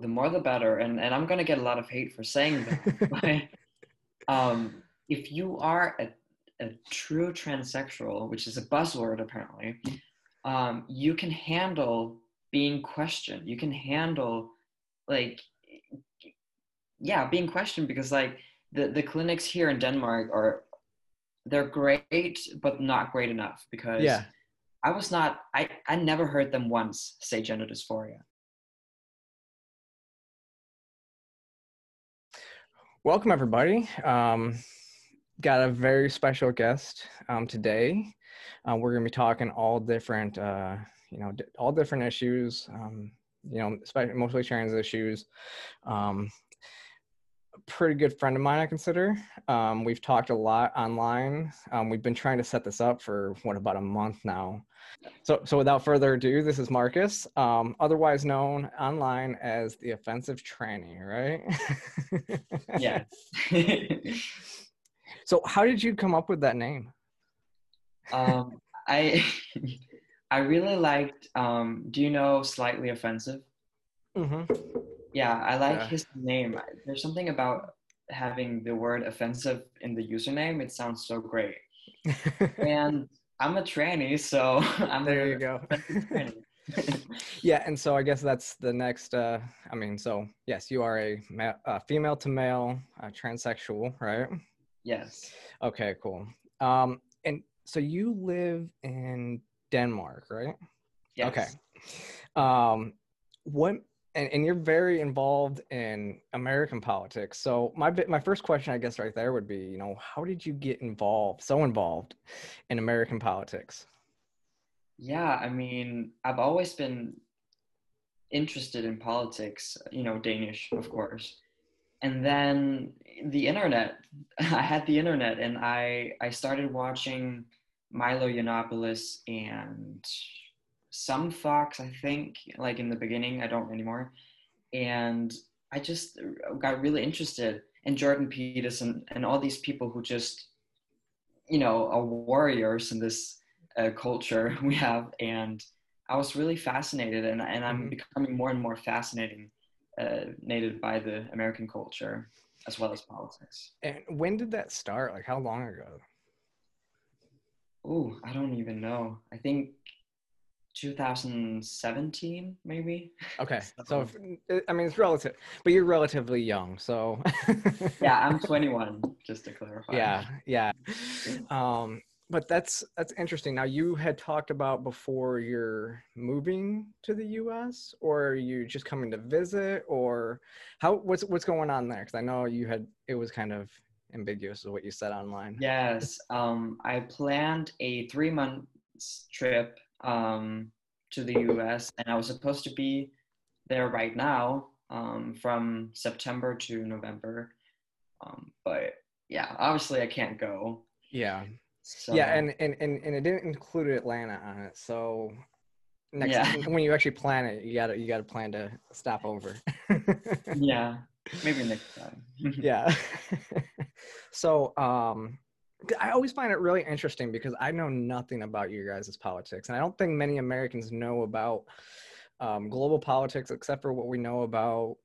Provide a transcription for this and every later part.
the more the better. And and I'm gonna get a lot of hate for saying that. but, um, if you are a, a true transsexual, which is a buzzword apparently, um, you can handle being questioned. You can handle like yeah, being questioned because like the, the clinics here in Denmark are they're great but not great enough because Yeah. I was not I, I never heard them once say gender dysphoria. Welcome, everybody. Um, got a very special guest um, today. Uh, we're going to be talking all different, uh, you know, all different issues. Um, you know, especially mostly trans issues. Um, pretty good friend of mine, I consider. Um, we've talked a lot online. Um, we've been trying to set this up for what about a month now. So, so without further ado, this is Marcus, um, otherwise known online as the offensive tranny, right? Yes. So how did you come up with that name? um, I I really liked um, do you know slightly offensive? Mm-hmm. Yeah, I like Yeah. his name. There's something about having the word offensive in the username. It sounds so great. And I'm a tranny, so I'm there you go. yeah, and so I guess that's the next. Uh, I mean, so yes, you are a ma- uh, female to male uh, transsexual, right? yes. Okay, cool. Um, and so you live in Denmark, right? Yes. Okay. Um, what and, and you're very involved in American politics. So my my first question, I guess, right there would be, you know, how did you get involved, so involved in American politics? Yeah, I mean, I've always been interested in politics, you know, Danish, of course. And then the internet, I had the internet and I I started watching Milo Yiannopoulos and some Fox, I think, like in the beginning, I don't anymore. And I just got really interested in Jordan Peterson and all these people who just, you know, are warriors in this uh, culture we have. And I was really fascinated, and, and I'm Mhm. becoming more and more fascinating, uh, nated by the American culture as well as politics. And when did that start? Like how long ago? Oh, I don't even know. I think 2017, maybe. Okay, so So- if, I mean it's relative, but you're relatively young, so Yeah, I'm 21, just to clarify. yeah yeah. Um but that's that's interesting. Now you had talked about before you're moving to the us or are you just coming to visit or how what's what's going on there? Because i know you had it was kind of ambiguous of what you said online. Yes, um, I planned a three month trip um, to the US, and I was supposed to be there right now um, from September to November. Um, but yeah, obviously I can't go. yeah So, yeah and, and and and it didn't include atlanta on it so next Yeah. when you actually plan it you gotta you gotta plan to stop over yeah, maybe next time. yeah so um i always find it really interesting because i know nothing about you guys' politics and i don't think many americans know about um, global politics except for what we know about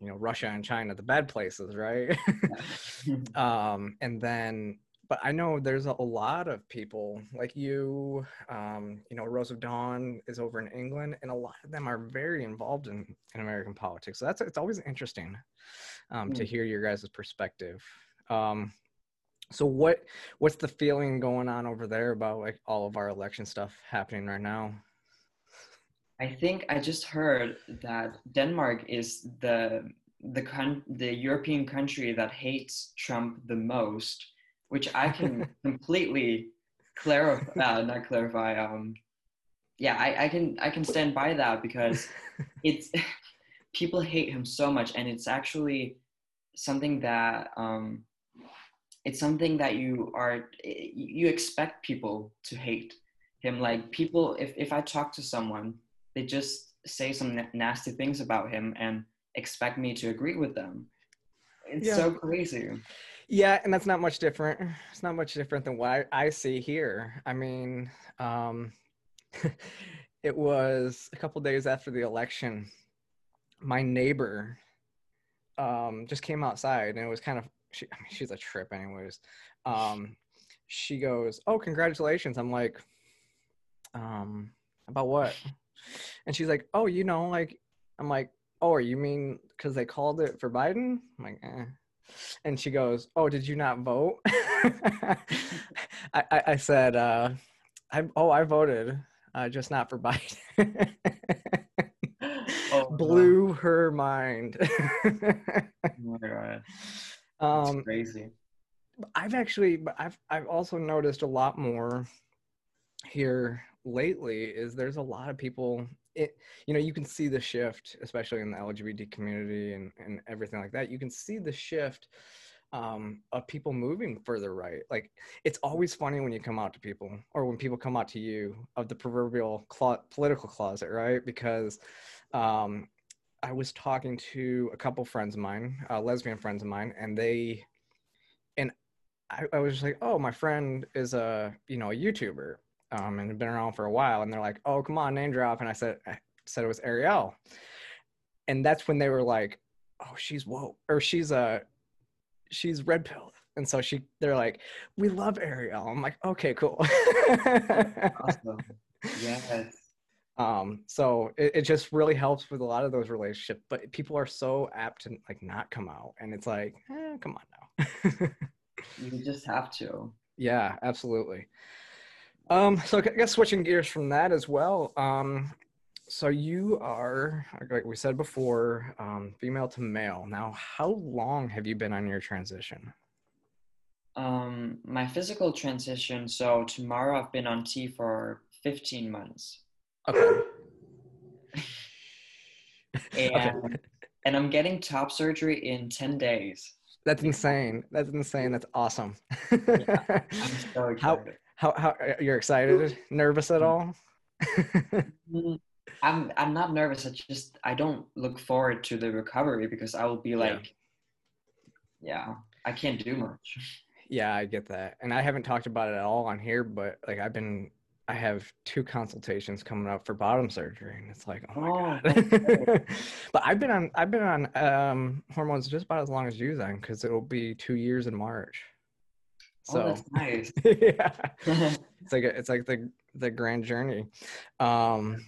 you know russia and china the bad places right? Um and then but i know there's a lot of people like you um you know rose of dawn is over in england and a lot of them are very involved in in american politics. So that's it's always interesting um to Mm. hear your guys' perspective. Um so what what's the feeling going on over there about like all of our election stuff happening right now I think I just heard that Denmark is the the con- the European country that hates Trump the most, which I can completely clarify. Uh, not clarify. Um, yeah, I, I can I can stand by that because it's people hate him so much, and it's actually something that um, it's something that you are you expect people to hate him. Like people, if if I talk to someone they just say some na- nasty things about him and expect me to agree with them. It's Yeah. so crazy. Yeah, and that's not much different. It's not much different than what I, I see here. I mean, um, it was a couple days after the election. my neighbor um, just came outside and it was kind of she, I mean, she's a trip anyways. Um, she goes, "Oh, congratulations!" I'm like, um, about what? And she's like, "Oh, you know, like," I'm like, "Oh, you mean because they called it for Biden?" I'm like, eh. And she goes, "Oh, did you not vote?" I, I, I, said, uh, "I oh, I voted, uh, just not for Biden." oh, Blew her mind. oh god. Um, crazy. I've actually, I've, I've also noticed a lot more here lately. Is there's a lot of people. It, you know, you can see the shift, especially in the LGBT community and and everything like that. You can see the shift um, of people moving further right. Like it's always funny when you come out to people, or when people come out to you of the proverbial clo- political closet, right? Because um, I was talking to a couple friends of mine, uh, lesbian friends of mine, and they, and I, I was like, oh, my friend is a you know a YouTuber, um, and been around for a while, and they're like, oh, come on, name drop, and I said, I said it was Ariel, and that's when they were like, oh, she's woke, or she's a, she's red pill. and so she, they're like, we love Ariel. I'm like, okay, cool. awesome. Yes. Um, so it, it just really helps with a lot of those relationships. But people are so apt to like not come out, and it's like, eh, come on now. you just have to. Yeah, absolutely. Um, so I guess switching gears from that as well. Um, so you are, like we said before, um, female to male. Now, how long have you been on your transition? Um, my physical transition. So tomorrow I've been on T for 15 months. Okay. and okay. and I'm getting top surgery in 10 days. That's insane. That's insane. That's awesome. yeah, I'm so excited. How, how how you're excited? Nervous at all? Mm, I'm I'm not nervous. I just I don't look forward to the recovery because I will be like yeah, yeah I can't do much. Yeah, I get that. And I haven't talked about it at all on here, but like I've been I have two consultations coming up for bottom surgery, and it's like, oh my oh, god. but I've been on I've been on um, hormones just about as long as you then, because it'll be two years in March. Oh, so oh, that's nice. yeah, it's like a, it's like the the grand journey. Um,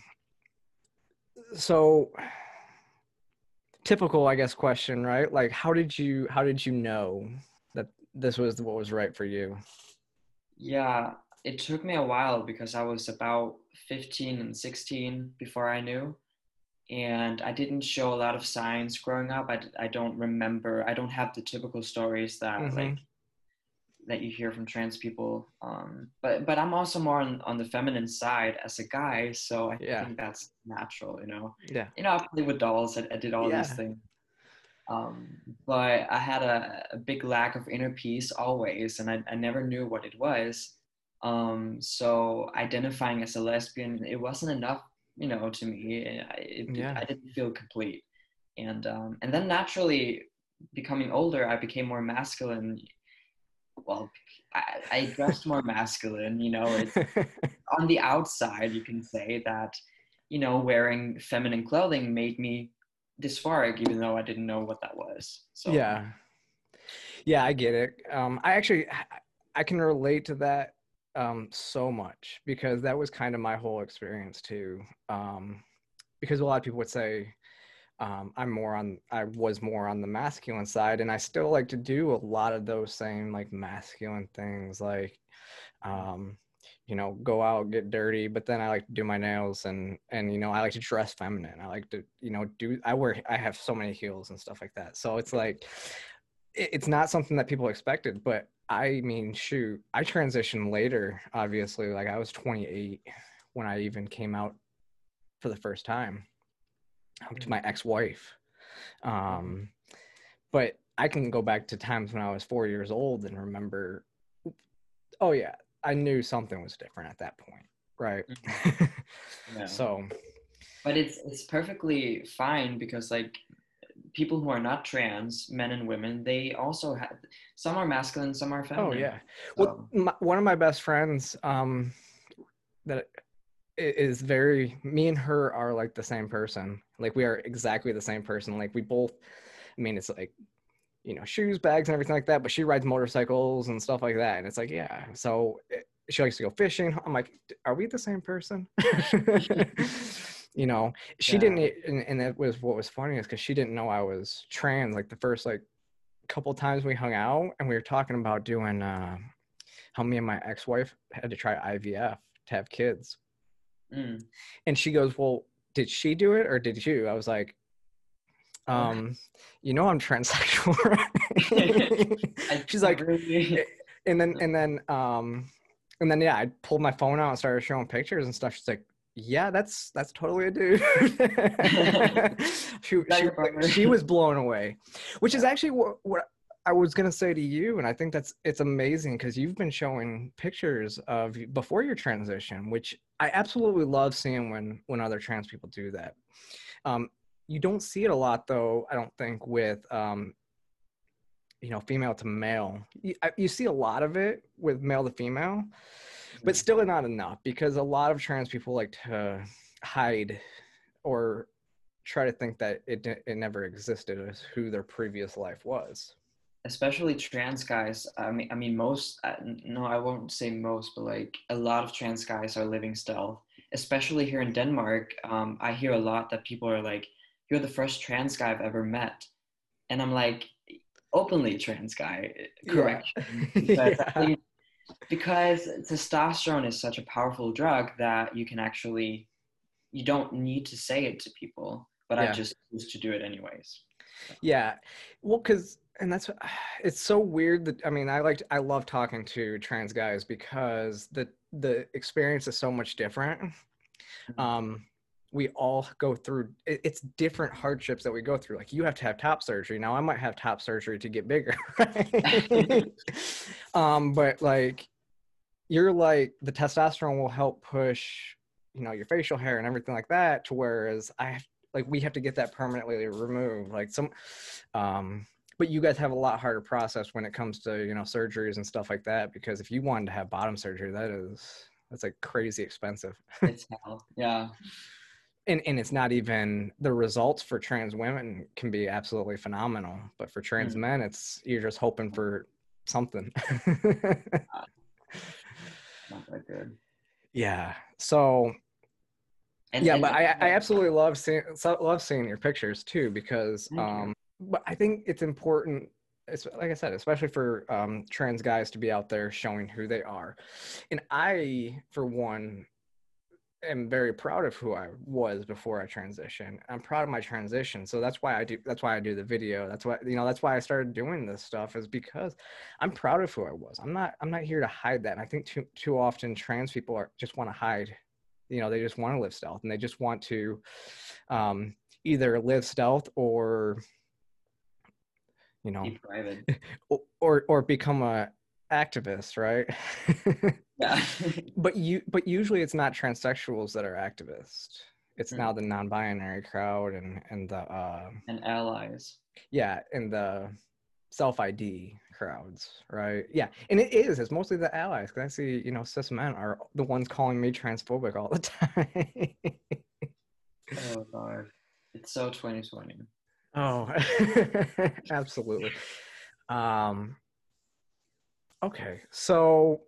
so typical, I guess, question, right? Like, how did you how did you know that this was what was right for you? Yeah, it took me a while because I was about 15 and 16 before I knew. And I didn't show a lot of signs growing up. I, I don't remember, I don't have the typical stories that mm-hmm. like that you hear from trans people. Um, but but I'm also more on, on the feminine side as a guy, so I yeah. think that's natural, you know. Yeah. You know, I played with dolls, I, I did all yeah. these things. Um, but I had a, a, big lack of inner peace always, and I, I never knew what it was. Um, so identifying as a lesbian, it wasn't enough, you know, to me. It, yeah. I didn't feel complete. And um, and then naturally, becoming older, I became more masculine. Well, I, I dressed more masculine. You know, it's on the outside. You can say that, you know, wearing feminine clothing made me dysphoric, even though I didn't know what that was. So yeah, yeah, I get it. Um, I actually I can relate to that um, so much because that was kind of my whole experience too. Um, because a lot of people would say um, I'm more on, I was more on the masculine side, and I still like to do a lot of those same like masculine things, like um, you know, go out get dirty. But then I like to do my nails and and you know I like to dress feminine. I like to you know do I wear I have so many heels and stuff like that. So it's like it's not something that people expected, but I mean, shoot, I transitioned later, obviously. Like I was 28 when I even came out for the first time to my mm-hmm. ex-wife. Um, but I can go back to times when I was four years old and remember, oh yeah, I knew something was different at that point, right? Mm-hmm. Yeah. so, but it's it's perfectly fine because like people who are not trans, men and women, they also have some are masculine, some are feminine. Oh yeah. So. Well, my, one of my best friends, um, that is very me and her are like the same person like we are exactly the same person like we both i mean it's like you know shoes bags and everything like that but she rides motorcycles and stuff like that and it's like yeah so it, eh, she likes to go fishing i'm like are we the same person you know she yeah. didn't and, and it was what was funny is because she didn't know i was trans like the first like couple times we hung out and we were talking about doing uh how me and my ex-wife had to try ivf to have kids Mm. And she goes, Well, did she do it or did you? I was like, um, you know I'm transsexual. She's like eh, and then and then um and then yeah, I pulled my phone out and started showing pictures and stuff. She's like, yeah, that's that's totally a dude. she, she, she, was blown away, which is actually what, what I was gonna say to you, and I think that's it's amazing because you've been showing pictures of before your transition, which I absolutely love seeing when when other trans people do that. Um, you don't see it a lot, though. I don't think with um, you know female to male. You, you see a lot of it with male to female, but still not enough because a lot of trans people like to hide or try to think that it it never existed as who their previous life was. Especially trans guys. I mean i mean most uh, no i won't say most but like a lot of trans guys are living stealth especially here in denmark um, i hear a lot that people are like you're the first trans guy i've ever met. And i'm like openly trans guy correct yeah. yeah. Because testosterone is such a powerful drug that you can actually you don't need to say it to people but yeah. i just used to do it anyways yeah well because and that's it's so weird that i mean i like i love talking to trans guys because the the experience is so much different mm-hmm. um we all go through it's different hardships that we go through like you have to have top surgery now i might have top surgery to get bigger um but like you're like the testosterone will help push you know your facial hair and everything like that to whereas i have like we have to get that permanently removed like some um but you guys have a lot harder process when it comes to you know surgeries and stuff like that because if you wanted to have bottom surgery that is that's like crazy expensive. It's hell yeah and and it's not even the results for trans women can be absolutely phenomenal but for trans mm. men it's you're just hoping for something not that good yeah so and, yeah and, but I, I absolutely love seeing love seeing your pictures too because um but I think it's important, it's, like I said, especially for um, trans guys to be out there showing who they are. And I, for one, am very proud of who I was before I transitioned. I'm proud of my transition. So that's why I do that's why I do the video. That's why you know that's why I started doing this stuff is because I'm proud of who I was. I'm not I'm not here to hide that. And I think too too often trans people are just want to hide. You know, they just want to live stealth and they just want to um either live stealth or you know or or become a activist right? Yeah. But you but usually it's not transsexuals that are activists it's mm. now the non-binary crowd and and the uh and allies. yeah and the self id crowds right? Yeah and it is. It's mostly the allies because i see you know cis men are the ones calling me transphobic all the time. Oh god. It's so 2020 Oh, absolutely. Um, okay, so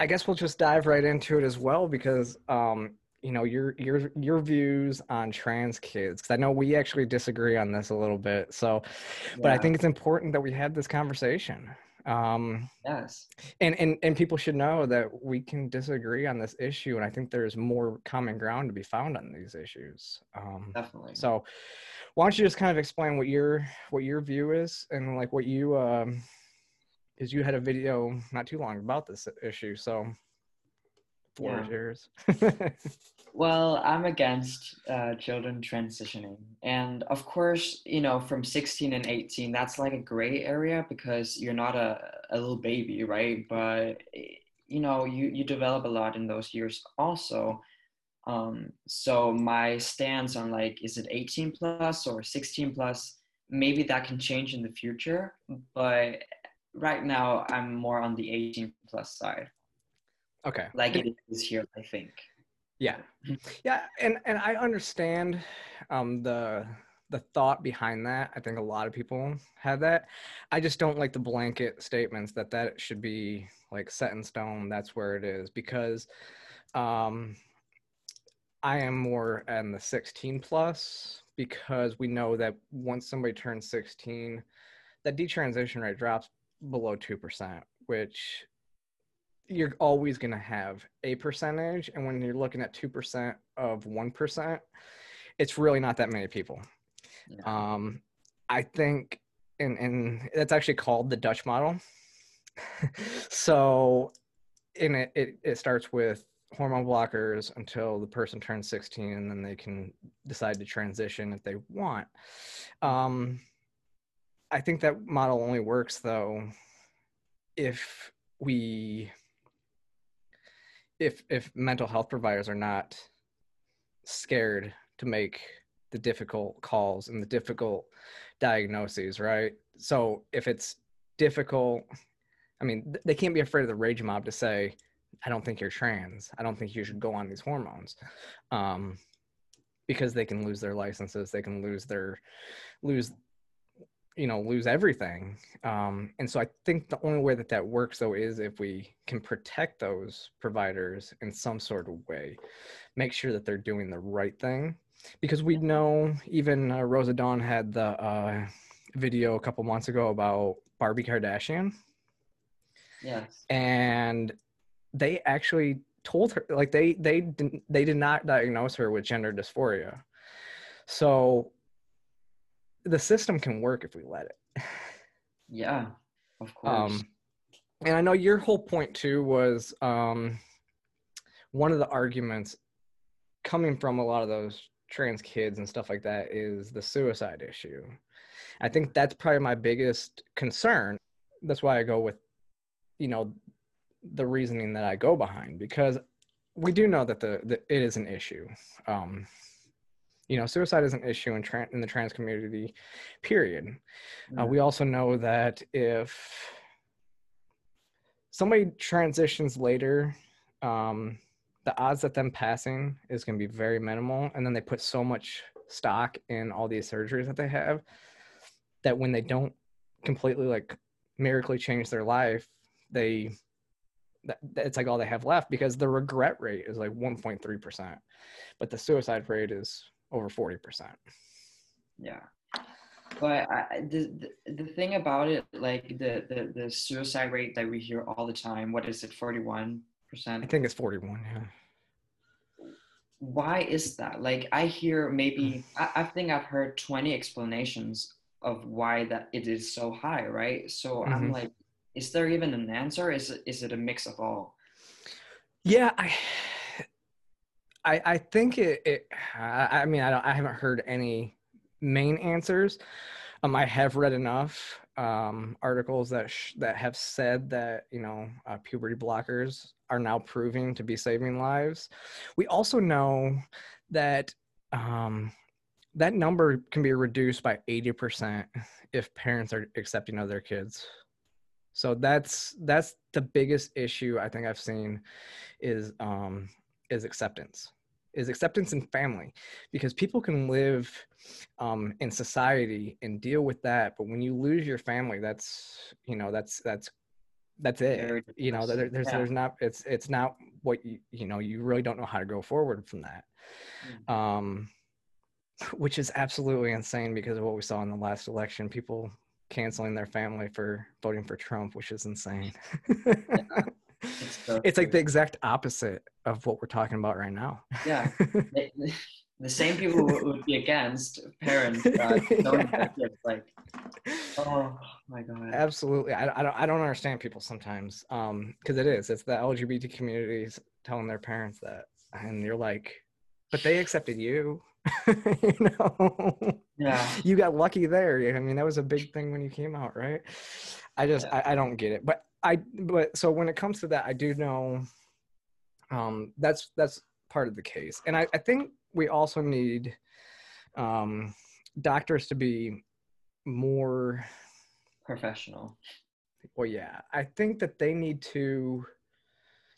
I guess we'll just dive right into it as well because um, you know your your your views on trans kids. Because I know we actually disagree on this a little bit. So, but I think it's important that we have this conversation. Um, yes. And and and people should know that we can disagree on this issue, and I think there's more common ground to be found on these issues. Um, Definitely. So why don't you just kind of explain what your what your view is and like what you um is you had a video not too long about this issue so four yeah. yours well i'm against uh, children transitioning and of course you know from 16 and 18 that's like a gray area because you're not a, a little baby right but you know you you develop a lot in those years also um, so my stance on like, is it 18 plus or 16 plus? Maybe that can change in the future, but right now I'm more on the 18 plus side. Okay. Like it is here, I think. Yeah, yeah, and and I understand um, the the thought behind that. I think a lot of people have that. I just don't like the blanket statements that that should be like set in stone. That's where it is because um, I am more in the 16 plus because we know that once somebody turns 16, that detransition rate drops below 2%, which you're always going to have a percentage. And when you're looking at 2% of 1%, it's really not that many people. Yeah. Um, I think, and, and that's actually called the Dutch model. so in it, it, it starts with hormone blockers until the person turns 16 and then they can decide to transition if they want. Um, I think that model only works though if we if if mental health providers are not scared to make the difficult calls and the difficult diagnoses, right? So if it's difficult, I mean, they can't be afraid of the rage mob to say, I don't think you're trans. I don't think you should go on these hormones. Um, because they can lose their licenses, they can lose their lose you know lose everything. Um, and so i think the only way that that works though is if we can protect those providers in some sort of way make sure that they're doing the right thing. Because we know even uh, Rose of Dawn had the uh, video a couple months ago about barbie kardashian. Yes. And they actually told her like they they didn't they did not diagnose her with gender dysphoria. So the system can work if we let it. Yeah of course. um, and i know your whole point too was um one of the arguments coming from a lot of those trans kids and stuff like that is the suicide issue. I think that's probably my biggest concern. That's why i go with you know the reasoning that I go behind because we do know that the, the it is an issue. Um, you know, suicide is an issue in, tra- in the trans community, period. Mm-hmm. Uh, we also know that if somebody transitions later, um, the odds that them passing is going to be very minimal. And then they put so much stock in all these surgeries that they have that when they don't completely like miraculously change their life, they that, it's like all they have left because the regret rate is like 1.3%, but the suicide rate is over 40%. Yeah. But I, the, the, the thing about it, like the, the, the suicide rate that we hear all the time, what is it, 41%? I think it's 41, yeah. Why is that? Like I hear maybe, I, I think I've heard 20 explanations of why that it is so high, right? So mm-hmm. I'm like, is there even an answer is it, is it a mix of all yeah i i, I think it, it I, mean I, I haven't heard any main answers. Um i have read enough um articles that sh- that have said that you know uh, puberty blockers are now proving to be saving lives. We also know that um that number can be reduced by 80% if parents are accepting of their kids. So that's that's the biggest issue I think I've seen is um, is acceptance is acceptance in family because people can live um, in society and deal with that but when you lose your family that's you know that's that's that's it you know there, there's yeah. there's not it's it's not what you you know you really don't know how to go forward from that mm. um which is absolutely insane because of what we saw in the last election people canceling their family for voting for Trump, which is insane. yeah, so it's like the exact opposite of what we're talking about right now. Yeah. the same people who would be against parents uh, yeah. like oh my god absolutely I, I, don't i don't understand people sometimes um because it is it's the lgbt communities telling their parents that and you're like but they accepted you you know? Yeah. You got lucky there. I mean that was a big thing when you came out right? I just yeah. I, I don't get it. But i but so when it comes to that i do know um that's that's part of the case. And i, I think we also need um doctors to be more professional. Well yeah. I think that they need to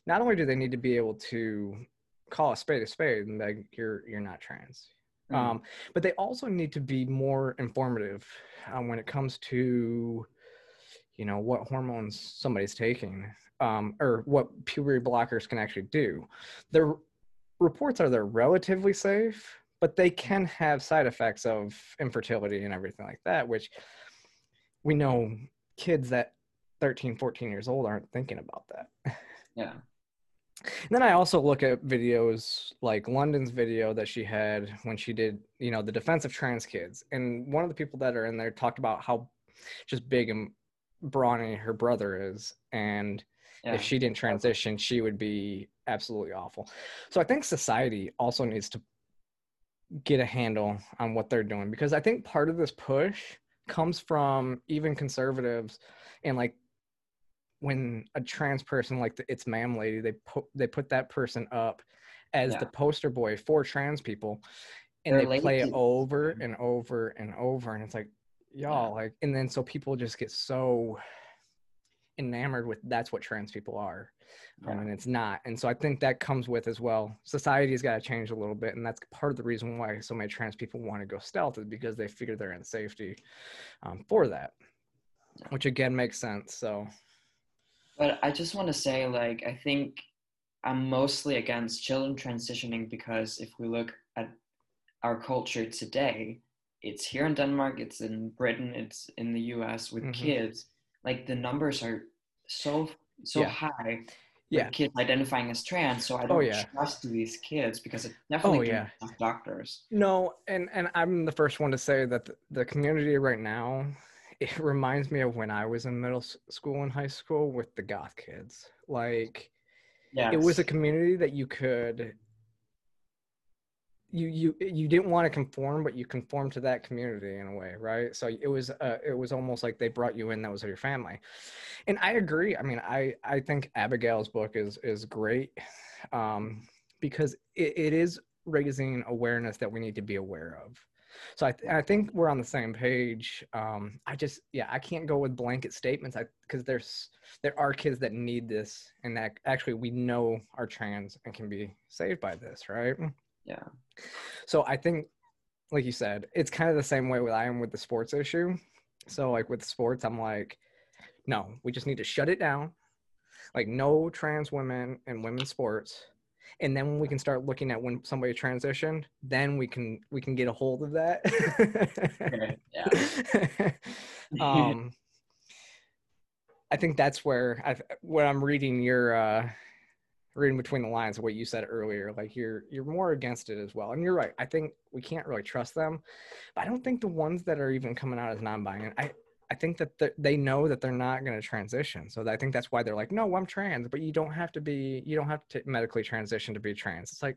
not only do they need to be able to call a spade a spade and like you're you're not trans. Mm. Um, but they also need to be more informative um, when it comes to you know what hormones somebody's taking um, or what puberty blockers can actually do. The reports are they're relatively safe, but they can have side effects of infertility and everything like that, which we know kids that 13, 14 years old aren't thinking about that. Yeah. And then I also look at videos like London's video that she had when she did, you know, the defense of trans kids. And one of the people that are in there talked about how just big and brawny her brother is. And Yeah. if she didn't transition, she would be absolutely awful. So I think society also needs to get a handle on what they're doing because I think part of this push comes from even conservatives and like when a trans person like the it's ma'am lady they put they put that person up as Yeah. the poster boy for trans people and They're they play it over and over and over and it's like y'all like and then so people just get so enamored with that's what trans people are um, and it's not and so i think that comes with as well society's got to change a little bit and that's part of the reason why so many trans people want to go stealth is because they figure they're in safety um, for that which again makes sense so But I just want to say, like, I think I'm mostly against children transitioning because if we look at our culture today, it's here in Denmark, it's in Britain, it's in the US with Mhm. kids. Like the numbers are so so Yeah. high Yeah. kids identifying as trans. So I Oh, don't yeah. trust these kids because it definitely Oh, yeah. doctors. No, and and I'm the first one to say that the community right now it reminds me of when I was in middle school and high school with the goth kids. Like Yeah. it was a community that you could you you you didn't want to conform but you conformed to that community in a way right so it was uh, it was almost like they brought you in that was your family and i agree i mean i i think abigail's book is is great um because it, it is raising awareness that we need to be aware of so I, th- I think we're on the same page. Um, I just, yeah, I can't go with blanket statements. I because there's there are kids that need this, and that actually we know are trans and can be saved by this, right? Yeah. So I think, like you said, it's kind of the same way with I am with the sports issue. So like with sports, I'm like, no, we just need to shut it down. Like no trans women in women's sports. And then when we can start looking at when somebody transitioned, then we can we can get a hold of that. Yeah. um I think that's where I when I'm reading your uh reading between the lines of what you said earlier like you're you're more against it as well and you're right i think we can't really trust them but i don't think the ones that are even coming out as non-binary i i think that the, they know that they're not going to transition so i think that's why they're like no i'm trans but you don't have to be you don't have to medically transition to be trans it's like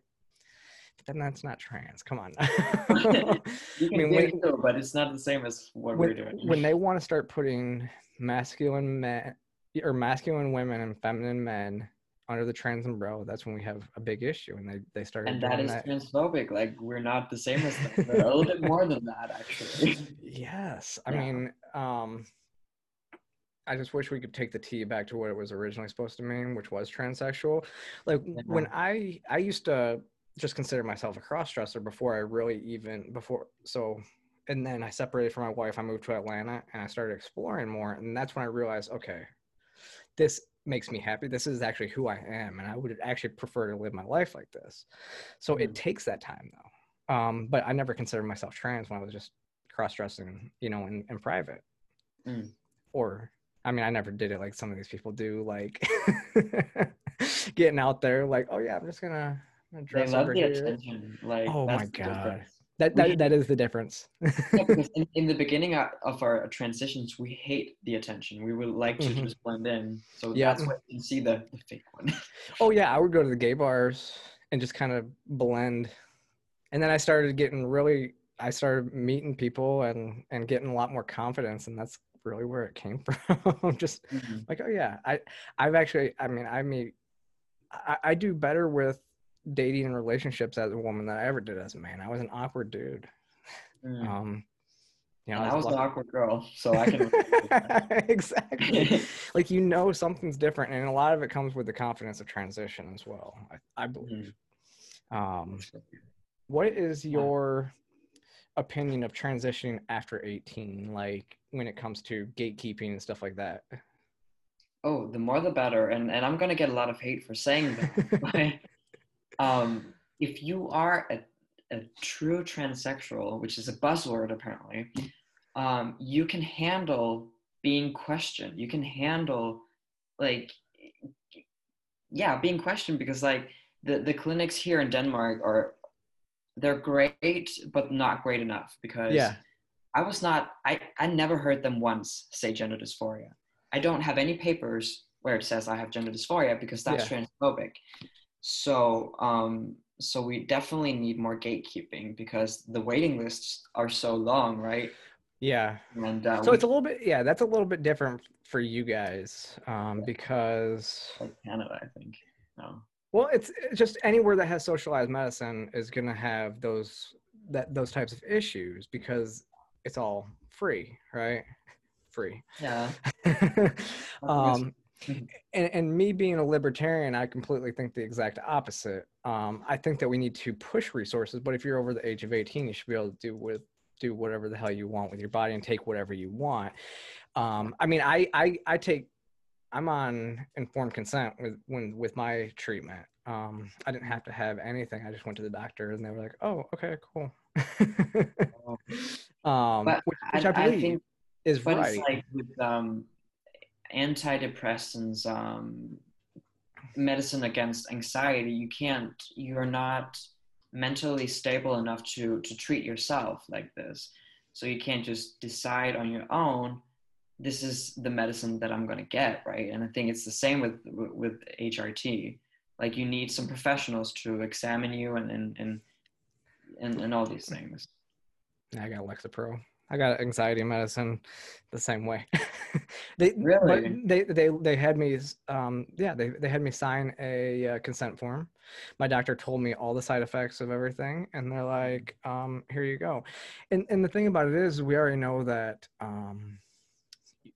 then that's not trans come on You can mean, do when- it too, but it's not the same as what we're doing. when they want to start putting masculine men or masculine women and feminine men under the trans umbrella, that's when we have a big issue. And they they started and that is that. transphobic. Like we're not the same as them. We're a little bit more than that, actually. yes, I Yeah. mean, um, I just wish we could take the T back to what it was originally supposed to mean, which was transsexual. Like when I I used to just consider myself a crossdresser before I really even before so. And then I separated from my wife. I moved to Atlanta and I started exploring more. And that's when I realized, okay, this makes me happy. This is actually who I am. And I would actually prefer to live my life like this. So it Mhm. takes that time though. Um, but I never considered myself trans when I was just cross dressing, you know, in, in private. Mm. Or, I mean, I never did it like some of these people do, like getting out there, like, oh yeah, I'm just gonna, I'm gonna dress over here. attention. Like Oh my God. difference. That, that, hate- that is the difference. Yeah, in, in the beginning of our transitions, we hate the attention. We would like to Mhm. just blend in. So Yeah. that's why you can see the, the fake one. Oh yeah, I would go to the gay bars and just kind of blend. And then I started getting really I started meeting people and and getting a lot more confidence and that's really where it came from. just Mhm. like, oh yeah, I I've actually I mean, I mean I, I do better with dating and relationships as a woman than I ever did as a man. I was an awkward dude. Mm. Um you know, and I was an awkward girl, so I can. to exactly. like you know something's different and a lot of it comes with the confidence of transition as well i, I believe Um, what is your opinion of transitioning after 18, like when it comes to gatekeeping and stuff like that? Oh, the more the better. And and I'm gonna get a lot of hate for saying that. um, if you are a, a true transsexual, which is a buzzword apparently, um, you can handle being questioned. You can handle like yeah, being questioned because like the, the clinics here in Denmark are they're great but not great enough because Yeah. I was not I, I never heard them once say gender dysphoria. I don't have any papers where it says I have gender dysphoria because that's transphobic. So um so we definitely need more gatekeeping because the waiting lists are so long, right? Yeah. And uh, So we- it's a little bit, yeah, that's a little bit different for you guys um, because, like Canada, I think. No. well, it's it's just anywhere that has socialized medicine is going to have those that those types of issues because it's all free, right? Free. Yeah. um, Mhm. and, and me being a libertarian, I completely think the exact opposite. Um, I think that we need to push resources, but if you're over the age of 18, you should be able to do with do whatever the hell you want with your body and take whatever you want. Um, I mean, I, I I take I'm on informed consent with when with my treatment. Um, I didn't have to have anything. I just went to the doctor and they were like, "Oh, okay, cool." um, which, I, which I, I believe think, is right. like with um, antidepressants, um, medicine against anxiety, you can't, you're not mentally stable enough to to treat yourself like this. So you can't just decide on your own. This is the medicine that I'm going to get, right? And I think it's the same with with HRT. Like you need some professionals to examine you and and and and, and all these things. I got Lexapro. I got anxiety medicine the same way. they Really? they they they had me um yeah they they had me sign a uh, consent form. My doctor told me all the side effects of everything and they're like um here you go. And and the thing about it is we already know that um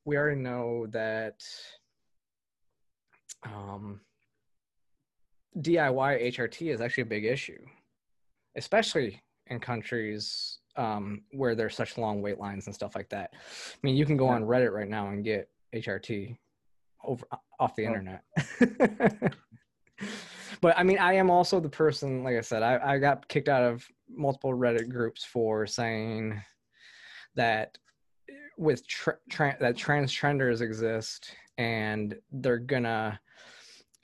we already know that um DIY HRT is actually a big issue, especially in countries um, where there's such long wait lines and stuff like that. I mean, you can go Yeah. on Reddit right now and get HRT over off the Oh. internet. but I mean, I am also the person, like I said, I, I got kicked out of multiple Reddit groups for saying that with tra- tra- that trans trenders exist and they're gonna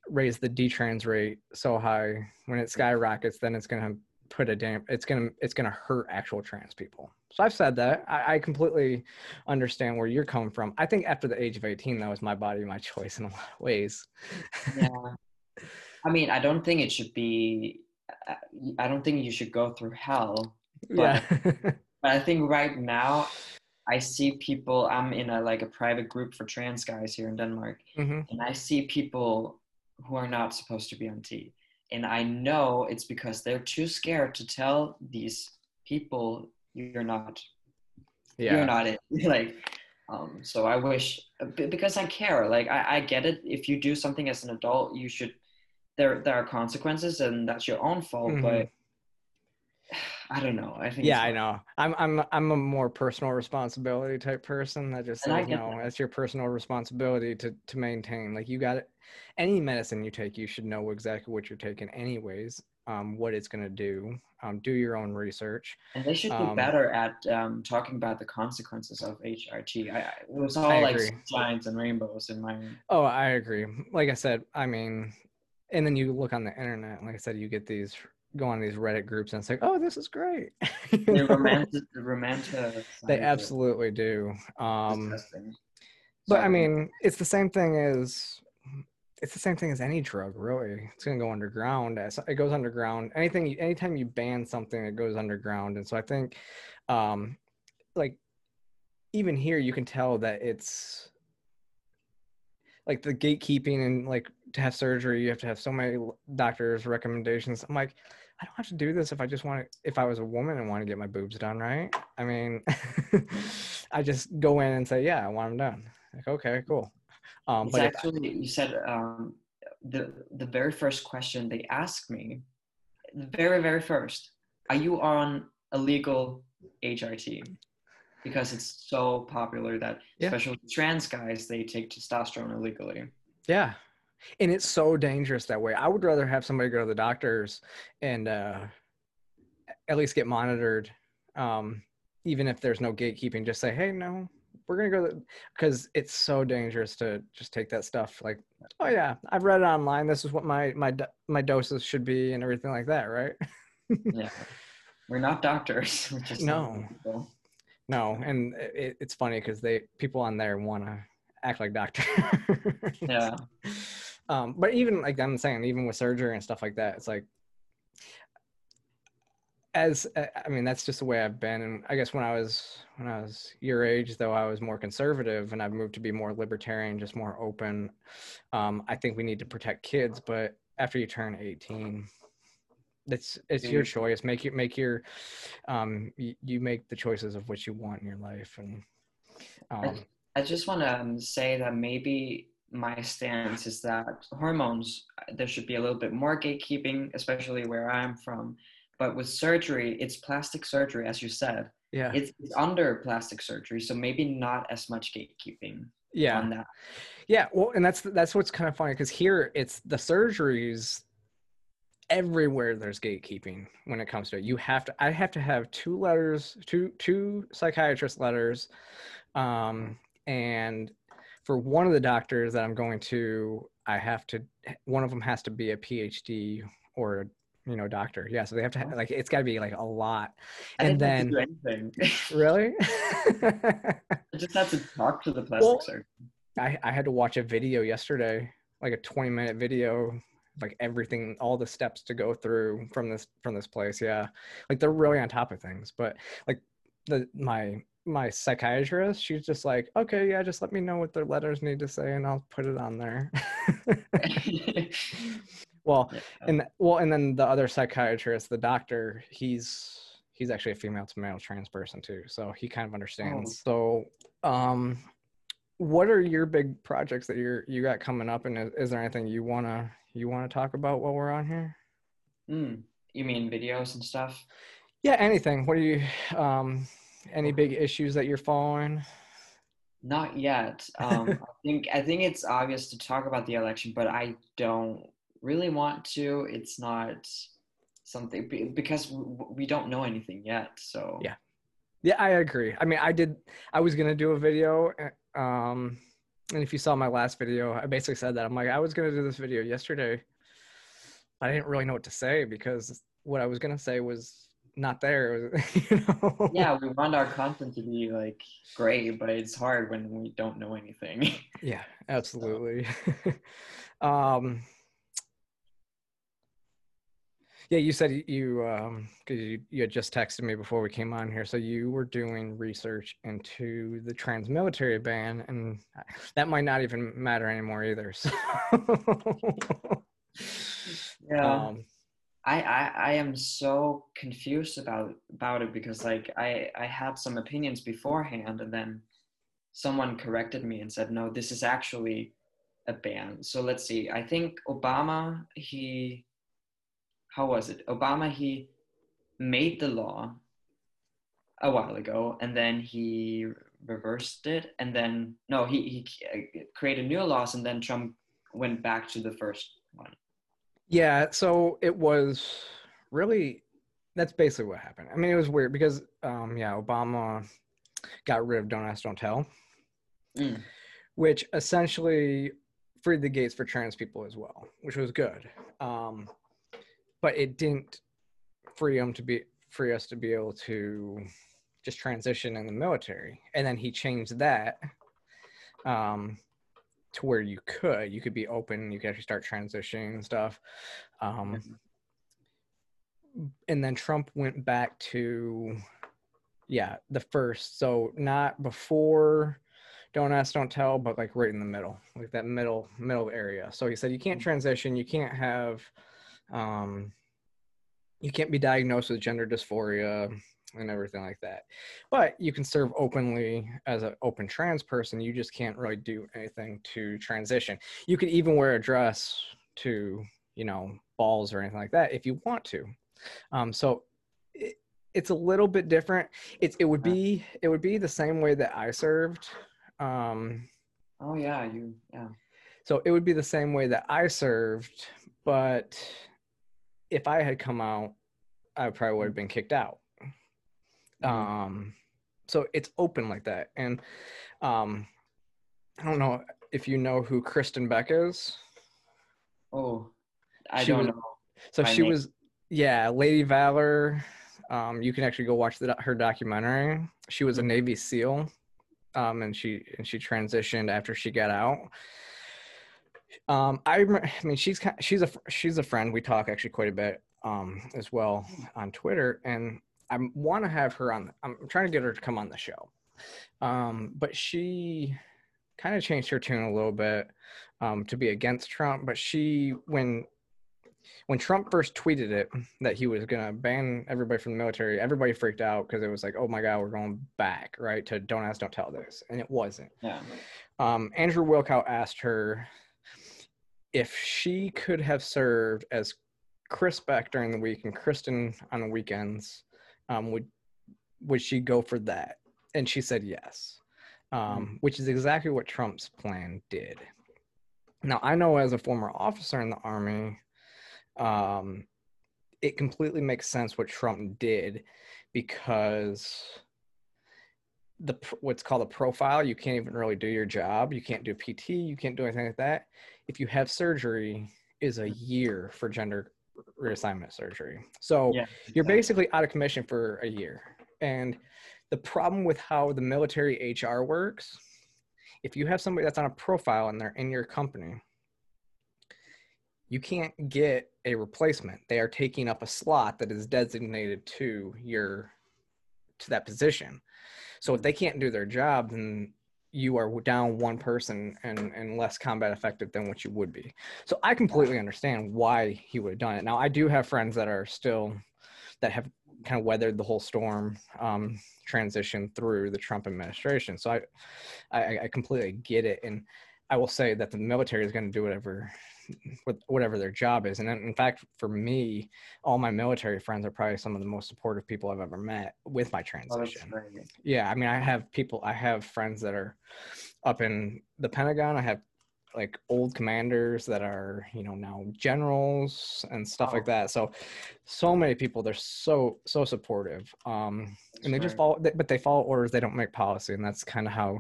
raise the detrans rate so high when it skyrockets then it's gonna put a damn it's gonna it's gonna hurt actual trans people. So i've said that. I, I completely understand where you're coming from. I think after the age of 18 that was my body my choice in a lot of ways. Yeah. I mean i don't think it should be i don't think you should go through hell yeah. but i think right now i see people i'm in a like a private group for trans guys here in denmark hmm and i see people who are not supposed to be on t and i know it's because they're too scared to tell these people you're not yeah. you're not it. Like um so i wish because i care. Like I, I get it. If you do something as an adult you should there there are consequences and that's your own fault Mhm. but i don't know i think yeah i know. I'm i'm i'm a more personal responsibility type person that just says no that. it's your personal responsibility to to maintain like you got it. Any medicine you take you should know exactly what you're taking anyways um what it's going to do um do your own research and they should be um, better at um, talking about the consequences of hrt I, I, it was all I like sunshines and rainbows in my oh i agree. Like i said i mean and then you look on the internet like i said you get these go on these reddit groups and it's like oh this is great You they know? romantic romantic they absolutely do um But I mean, it's the same thing as it's the same thing as any drug, really. It's gonna go underground. It goes underground. Anything, anytime you ban something, it goes underground. And so I think, um, like, even here, you can tell that it's like the gatekeeping and like to have surgery, you have to have so many doctors' recommendations. I'm like, I don't have to do this if I just want to. If I was a woman and want to get my boobs done, right? I mean, I just go in and say, yeah, I want them done. Like, okay, cool. Um, it's actually you said um, the the very first question they asked me the very very first, are you on illegal HRT? Because it's so popular that Yeah. especially trans guys they take testosterone illegally. Yeah. And it's so dangerous that way. I would rather have somebody go to the doctors and uh, at least get monitored, um, even if there's no gatekeeping. Just say, hey, no, we're gonna go because it's so dangerous to just take that stuff. Like, oh yeah, I've read it online. This is what my my my doses should be and everything like that, right? Yeah, we're not doctors. We're just No. No, and it, it's funny because they people on there want to act like doctors. Yeah, um, but even like I'm saying, even with surgery and stuff like that, it's like as uh, I mean, that's just the way I've been. And I guess when I was when I was your age, though, I was more conservative, and I've moved to be more libertarian, just more open. Um, I think we need to protect kids, but after you turn 18, it's it's your choice. Make you make your um, you, you make the choices of what you want in your life, and um, I just want to um, say that maybe my stance is that hormones there should be a little bit more gatekeeping, especially where I'm from. But with surgery, it's plastic surgery, as you said. yeah, It's, it's under plastic surgery, so maybe not as much gatekeeping yeah. on that. Yeah, well, and that's that's what's kind of funny because here it's the surgeries everywhere. There's gatekeeping when it comes to it. You have to. I have to have two letters, two two psychiatrist letters, um, and for one of the doctors that I'm going to, I have to. One of them has to be a PhD or you know doctor. Yeah, so they have to ha- oh. like it's got to be like a lot. I And didn't to do anything. Really? I just had to talk to the plastic Well, surgeon. I, I had to watch a video yesterday, like a 20 minute video, like everything, all the steps to go through from this from this place. Yeah, like they're really on top of things. But like the my my psychiatrist, she's just like, okay, yeah, just let me know what their letters need to say, and I'll put it on there. well, Yeah. and well, and then the other psychiatrist, the doctor, he's he's actually a female to male trans person too, so he kind of understands. So, um, what are your big projects that you're you got coming up, and is, is there anything you wanna you wanna talk about while we're on here? Mm, you mean videos and stuff? Yeah, anything. What are you um any big issues that you're following? Not yet. Um, I think I think it's obvious to talk about the election, but I don't really want to. It's not something because we don't know anything yet. So Yeah. Yeah, I agree. I mean, I did. I was gonna do a video, uh, um, and if you saw my last video, I basically said that I'm like, I was gonna do this video yesterday. I didn't really know what to say because what I was gonna say was not there. You know? yeah, we want our content to be like great, but it's hard when we don't know anything. Yeah, absolutely. um, yeah, you said you um because you, you had just texted me before we came on here, so you were doing research into the trans military ban, and that might not even matter anymore either. So, yeah. um, I, I I am so confused about about it because like I I had some opinions beforehand and then someone corrected me and said no this is actually a ban. So let's see. I think Obama he how was it? Obama he made the law a while ago and then he reversed it and then no he he created new laws and then Trump went back to the first one. Yeah, so it was really that's basically what happened. I mean, it was weird because um, yeah, Obama got rid of Don't Ask, Don't Tell. Mm. which essentially freed the gates for trans people as well, which was good. Um, but it didn't free them to be free us to be able to just transition in the military. And then he changed that um, to where you could, you could be open, you could actually start transitioning and stuff. Um, and then Trump went back to, yeah, the first. So not before don't ask don't tell but like right in the middle like that middle middle area so he said you can't transition you can't have um you can't be diagnosed with gender dysphoria and everything like that but you can serve openly as an open trans person you just can't really do anything to transition you could even wear a dress to you know balls or anything like that if you want to Um, so it, it's a little bit different. It's it would be it would be the same way that I served. Um, Oh yeah, you yeah. so it would be the same way that I served, but if I had come out, I probably would have been kicked out. Mhm. Um, so it's open like that, and um, I don't know if you know who Kristin Beck is. Oh, I She don't was- know. So she name. was, yeah, Lady Valor. Um, you can actually go watch the, her documentary. She was a Mhm. Navy SEAL, um, and she and she transitioned after she got out. Um, I, I mean, she's she's a she's a friend. We talk actually quite a bit, um, as well on Twitter, and I want to have her on. I'm trying to get her to come on the show, um, but she kind of changed her tune a little bit um, to be against Trump. But she when when Trump first tweeted it that he was going to ban everybody from the military, everybody freaked out because it was like, oh my God, we're going back, right? To don't ask, don't tell this. And it wasn't. Yeah. Um, Andrew Wilkow asked her if she could have served as Chris Beck during the week and Kristin on the weekends, um, would would she go for that? And she said yes, um, which is exactly what Trump's plan did. Now I know as a former officer in the army, um, it completely makes sense what Trump did because the what's called a profile you can't even really do your job you can't do pt you can't do anything like that if you have surgery is a year for gender reassignment surgery. So Yeah. you're basically out of commission for a year. And the problem with how the military hr works if you have somebody that's on a profile and they're in your company you can't get a replacement. They are taking up a slot that is designated to your to that position. So if they can't do their job then you are down one person and and less combat effective than what you would be. So i completely understand why he would have done it. Now i do have friends that are still that have kind of weathered the whole storm um, transition through the trump administration. So I, I i completely get it. And i will say that the military is going to do whatever with whatever their job is. And in fact for me all my military friends are probably some of the most supportive people i've ever met with my Oh, transition. great. yeah i mean i have people i have friends that are up in the pentagon. I have like old commanders that are you know now generals and stuff like Oh. that. So so many people they're so so supportive. Um and they That's just follow but they follow orders. They don't make policy and that's kind of how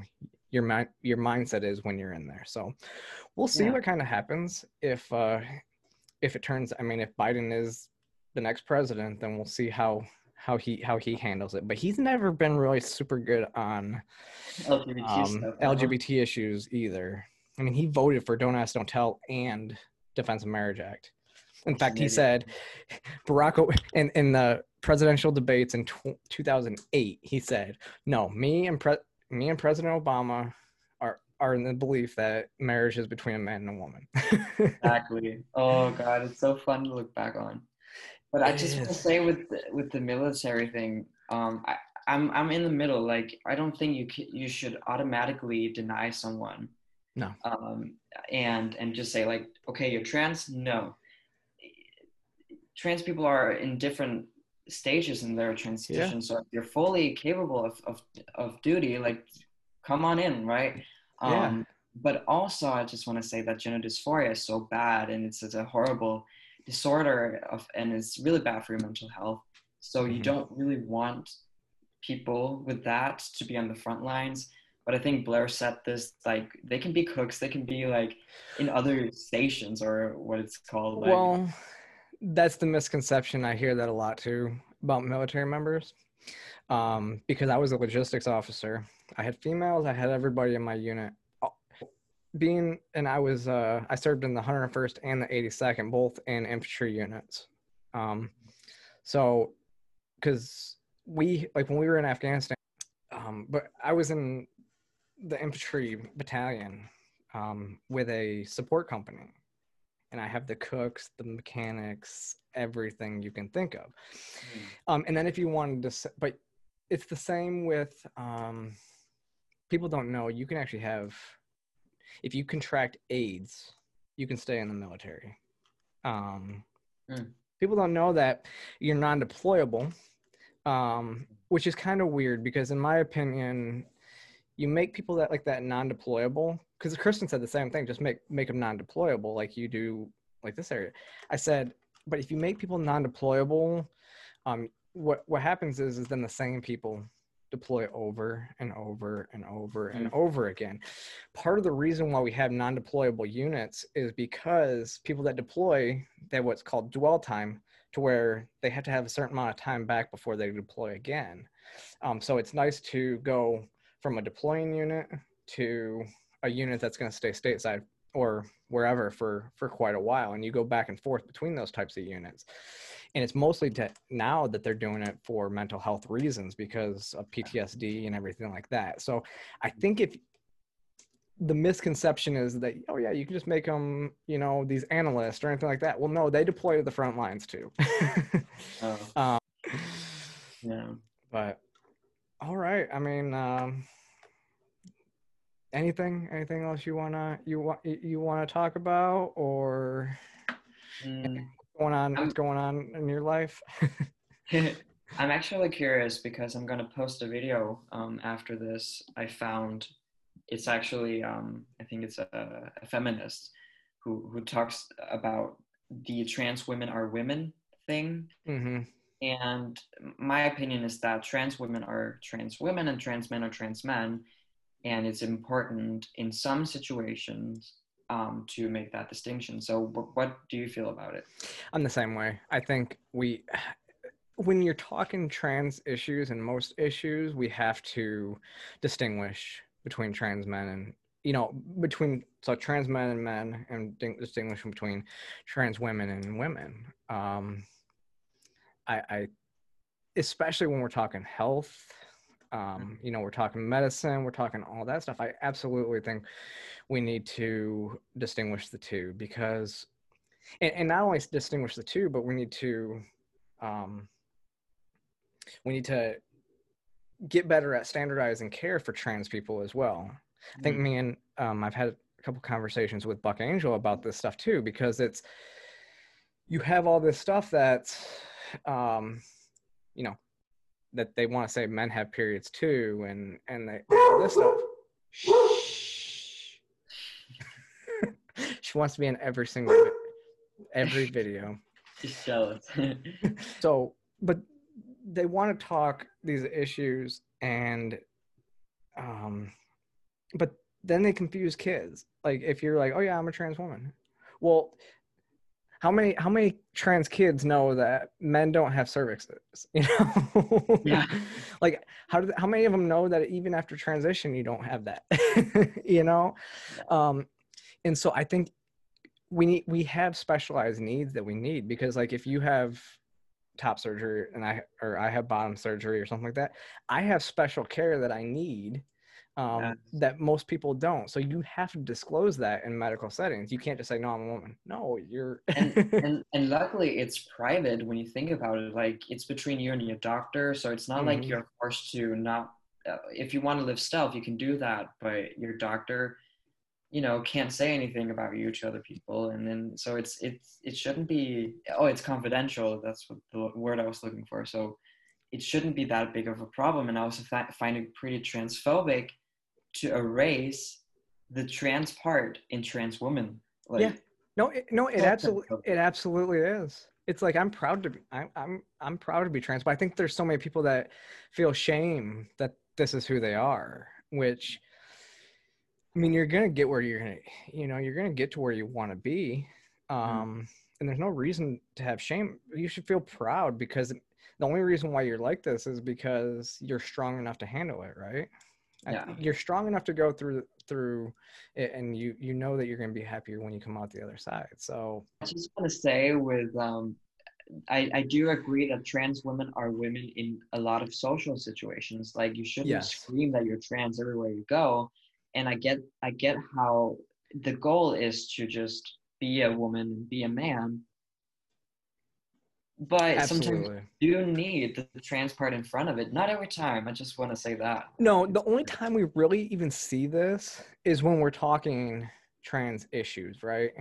your mind your mindset is when you're in there. So we'll see Yeah. what kind of happens if uh if it turns i mean if biden is the next president then we'll see how how he how he handles it. But he's never been really super good on LGBT um, stuff. lgbt issues either. I mean he voted for don't ask don't tell and defense of marriage act. In fact he said barack in, in the presidential debates in tw- 2008 he said no me and pre- me and president obama are are in the belief that marriage is between a man and a woman Exactly. Oh god, it's so fun to look back on. But I just want to say with the, with the military thing, um, I, I'm I'm in the middle. Like I don't think you c- you should automatically deny someone. No. Um, and and just say like, okay, you're trans. No. Trans people are in different stages in their transition. So if you're fully capable of, of of duty, like, come on in, right? Yeah. Um, but also, I just want to say that gender dysphoria is so bad, and it's, it's a horrible disorder of, and it's really bad for your mental health. So you Mhm. don't really want people with that to be on the front lines. But I think Blair said this like they can be cooks, they can be like in other stations or what it's called. Like, well that's the misconception i hear that a lot too about military members um, because i was a logistics officer. I had females i had everybody in my unit. Oh, being and i was uh, i served in the 101st and the 82nd both in infantry units. Um, so because we like when we were in afghanistan um, but i was in the infantry battalion um, with a support company and I have the cooks, the mechanics, everything you can think of. hmm, Um, and then if you wanted to, but it's the same with um, people don't know you can actually have, if you contract AIDS, you can stay in the military. Um, Mm. people don't know that you're non-deployable, um, which is kind of weird because, in my opinion, you make people that like that non-deployable. Because Kristin said the same thing. Just make make them non-deployable, like you do, like this area. I said, but if you make people non-deployable, um, what what happens is is then the same people deploy over and over and over and mm. over again. Part of the reason why we have non-deployable units is because people that deploy they have what's called dwell time to where they have to have a certain amount of time back before they deploy again. Um, so it's nice to go from a deploying unit to a unit that's going to stay stateside or wherever for for quite a while and you go back and forth between those types of units and it's mostly to now that they're doing it for mental health reasons because of PTSD and everything like that. So I think if the misconception is that oh yeah you can just make them you know these analysts or anything like that well no they deploy to the front lines too oh. um, yeah but all right i mean um, anything anything else you wanna you want you want to talk about or mm going on? What's going on in your life? I'm actually curious because I'm going to post a video um, after this. I found it's actually, um, I think it's a, a, feminist who, who talks about the trans women are women thing. Mm-hmm. And my opinion is that trans women are trans women and trans men are trans men. And it's important in some situations um, to make that distinction. So, what do you feel about it? I'm the same way. I think we, when you're talking trans issues and most issues, we have to distinguish between trans men and you know between so trans men and men and distinguish between trans women and women. Um, I, I especially when we're talking health um, you know we're talking medicine we're talking all that stuff i absolutely think we need to distinguish the two because and, and not only distinguish the two but we need to um, we need to get better at standardizing care for trans people as well i think mm-hmm. me and um, i've had a couple conversations with buck angel about this stuff too because it's you have all this stuff that's um, you know that they want to say men have periods too, and and they, this stuff. she wants to be in every single every video. Jealous. so, but they want to talk these issues, and um, but then they confuse kids. Like if you're like, oh yeah, I'm a trans woman. Well, how many how many trans kids know that men don't have cervixes? You know? Yeah. Like how do how many of them know that even after transition you don't have that? You know? Um and so i think we need we have specialized needs that we need because like if you have top surgery and i or i have bottom surgery or something like that i have special care that i need um, yes. that most people don't. So you have to disclose that in medical settings. You can't just say, "No, I'm a woman." No, you're. and, and, and luckily, it's private when you think about it. Like it's between you and your doctor, so it's not mm-hmm. like you're forced to not. Uh, if you want to live stealth, you can do that, but your doctor, you know, can't say anything about you to other people, and then so it's it's it shouldn't be. Oh, it's confidential. That's what the word I was looking for. So it shouldn't be that big of a problem. And I also find it pretty transphobic to erase the trans part in trans woman. Like, yeah. No, it, no, it absolutely, it absolutely is. It's like I'm proud to be, I'm, I'm, I'm proud to be trans, but I think there's so many people that feel shame that this is who they are. Which, I mean, you're gonna get where you're gonna, you know, you're gonna get to where you want to be, um, mm. and there's no reason to have shame. You should feel proud because the only reason why you're like this is because you're strong enough to handle it, right? Yeah. you're strong enough to go through through it and you you know that you're going to be happier when you come out the other side so i just want to say with um I, I do agree that trans women are women in a lot of social situations. Like you shouldn't yes. scream that you're trans everywhere you go. And I get I get how the goal is to just be a woman, and be a man, but Absolutely. sometimes you need the trans part in front of it. Not every time. I just want to say that. No, the only time we really even see this is when we're talking trans issues, right?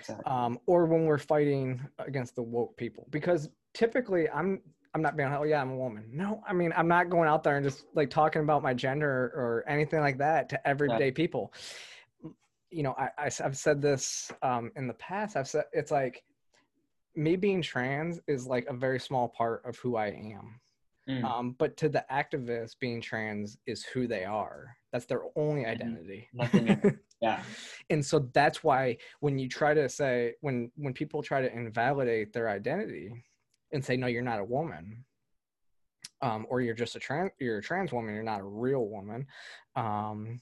Exactly. um, or when we're fighting against the woke people because typically i'm i'm not being oh yeah i'm a woman no i mean i'm not going out there and just like talking about my gender or anything like that to everyday people you know I, I have said this um, in the past i've said it's like me being trans is like a very small part of who i am Mm. um, but to the activists being trans is who they are that's their only identity Nothing else. yeah. and so that's why when you try to say when when people try to invalidate their identity and say no you're not a woman um, or you're just a trans you're a trans woman you're not a real woman um,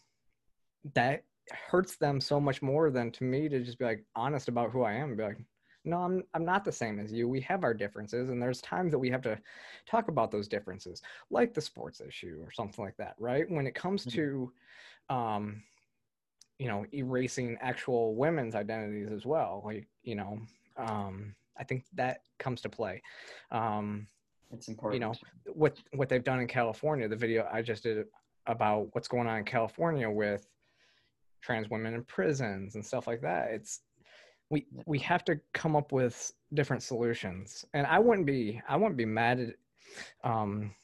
that hurts them so much more than to me to just be like honest about who i am and be like no I'm, I'm not the same as you we have our differences and there's times that we have to talk about those differences like the sports issue or something like that right when it comes Mhm. to um, you know erasing actual women's identities as well like you know um i think that comes to play um It's important. you know, what what they've done in california the video i just did about what's going on in california with trans women in prisons and stuff like that it's we we have to come up with different solutions. And i wouldn't be i wouldn't be mad at um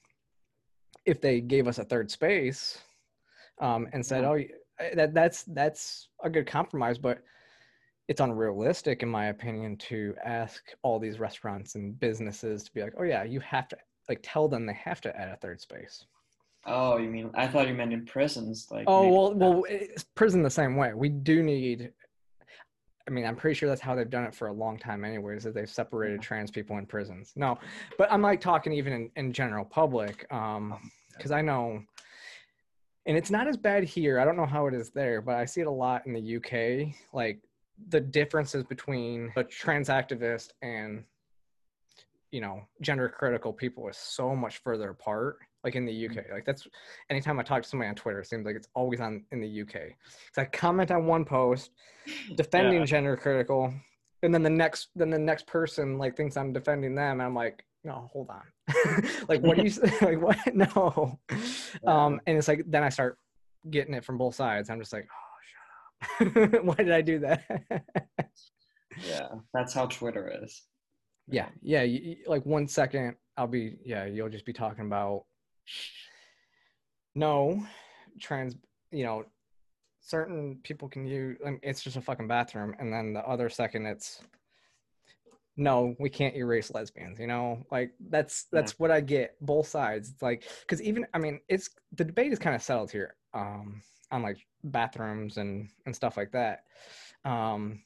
if they gave us a third space um and said oh that that's that's a good compromise but it's unrealistic in my opinion to ask all these restaurants and businesses to be like oh yeah you have to like tell them they have to add a third space. Oh, you mean I thought you meant in prisons, like oh well well it's prison the same way. We do need i mean i'm pretty sure that's how they've done it for a long time anyways that they've separated trans people in prisons. No but i'm like talking even in, in general public um because i know and it's not as bad here. I don't know how it is there but i see it a lot in the uk like the differences between a trans activist and you know gender critical people is so much further apart like in the uk like that's anytime i talk to somebody on twitter it seems like it's always on in the uk because i comment on one post defending Yeah. gender critical and then the next then the next person like thinks i'm defending them and i'm like no hold on. Like what do you say like what? No. Um and it's like then i start getting it from both sides. I'm just like oh shut up. Why did i do that? Yeah, that's how Twitter is. yeah yeah. you- like one second i'll be yeah you'll just be talking about no trans you know certain people can use I mean, it's just a fucking bathroom and then the other second it's no we can't erase lesbians you know like that's Yeah. that's what i get both sides it's like because even i mean it's the debate is kind of settled here um on like bathrooms and and stuff like that um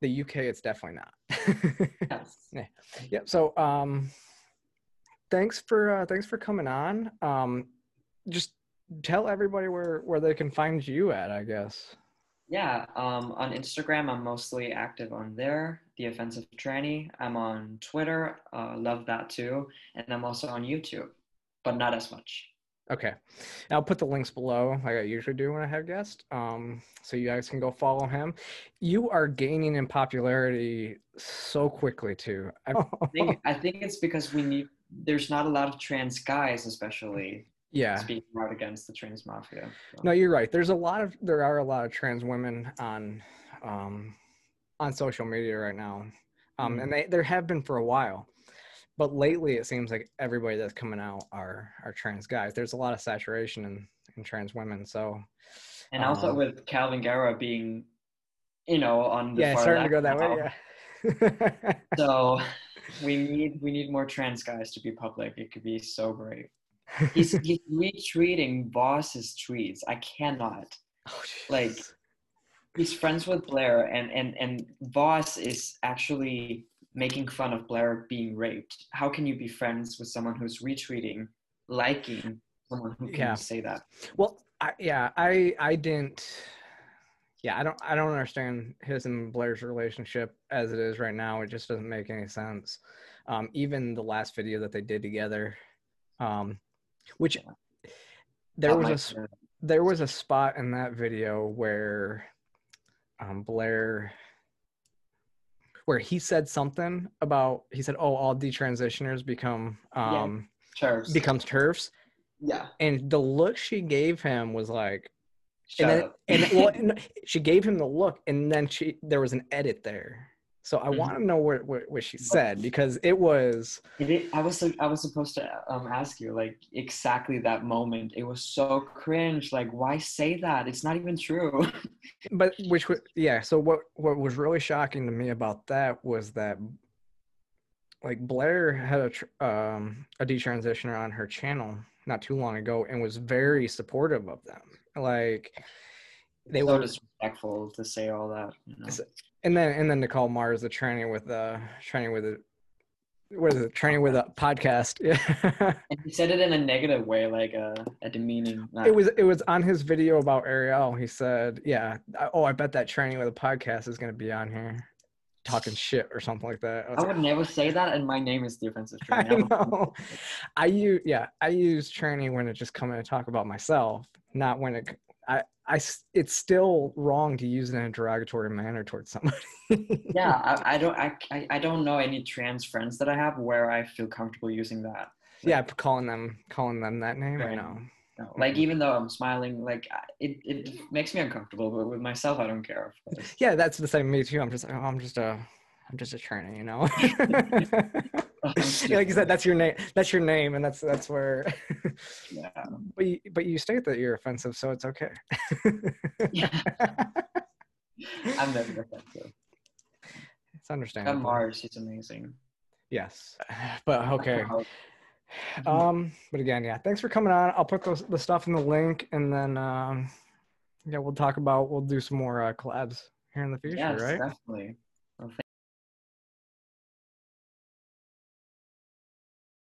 the uk it's definitely not Yes. Yeah. Yep. So um thanks for uh thanks for coming on. Um just tell everybody where where they can find you at, I guess. Yeah, um, on Instagram, I'm mostly active on there, The Offensive Tranny. I'm on Twitter, uh, love that too. And I'm also on YouTube, but not as much. Okay. And I'll put the links below like I usually do when I have guests. Um so you guys can go follow him. You are gaining in popularity so quickly too. I, I think, I think it's because we need, there's not a lot of trans guys, especially yeah. speaking out against the trans mafia. so. No, you're right. There's a lot of there are a lot of trans women on um on social media right now. Um Mhm. and they there have been for a while. But lately it seems like everybody that's coming out are are trans guys. There's a lot of saturation in in trans women. So And also Um, with Kalvin Garrah being, you know, on the yeah, far starting to go that way. Yeah. So we need we need more trans guys to be public. It could be so great. He's he's retweeting Vaush's tweets. I cannot. Oh, like. He's friends with Blair, and and and Vaush is actually making fun of Blair being raped. How can you be friends with someone who's retweeting, liking someone who can Yeah. say that? Well, I, yeah, I I didn't. Yeah, I don't I don't understand his and Blair's relationship as it is right now. It just doesn't make any sense. Um, even the last video that they did together, um, which there That was a might s- be- there was a spot in that video where um, Blair where he said something about he said, "Oh, all detransitioners become Yeah. um, TERFs. becomes TERFs." yeah. and the look she gave him was like Shut and then, and well, and she gave him the look, and then she there was an edit there. So I Mhm. want to know what, what what she said because it was It, it- I was I was supposed to um ask you like exactly that moment. It was so cringe. Like, why say that? It's not even true. but which was yeah so what what was really shocking to me about that was that like blair had a tr- um a detransitioner on her channel not too long ago and was very supportive of them like they so were disrespectful to say all that. You know? And then and then nicole mars the training with uh training with a what is it training with a podcast yeah And he said it in a negative way, like a, a demeaning. not- it was it was on his video about ariel he said yeah I- oh i bet that training with a podcast is going to be on here talking shit or something like that I I like, would never say that, and my name is the offensive I trainer. know. I use yeah, I use training when it just come in and talk about myself, not when it. I I it's still wrong to use it in a derogatory manner towards somebody. yeah, I, I don't I, I I don't know any trans friends that I have where I feel comfortable using that. yeah, calling them calling them that name. I Right. know. No, mm-hmm. Like even though I'm smiling, like it, it makes me uncomfortable. But with myself, I don't care. Yeah, that's the same. Me too. I'm just oh, I'm just a I'm just a trainer, you know. Yeah, like you said, that's your name. That's your name, and that's that's where. yeah. but you, but you state that you're offensive, so it's okay. yeah. I'm never offensive. it's And understandable. Mars, he's amazing. Yes, but okay. Um, but again, yeah, thanks for coming on. I'll put those the stuff in the link, and then um, yeah, we'll talk about we'll do some more uh, collabs here in the future, Yes, right? definitely.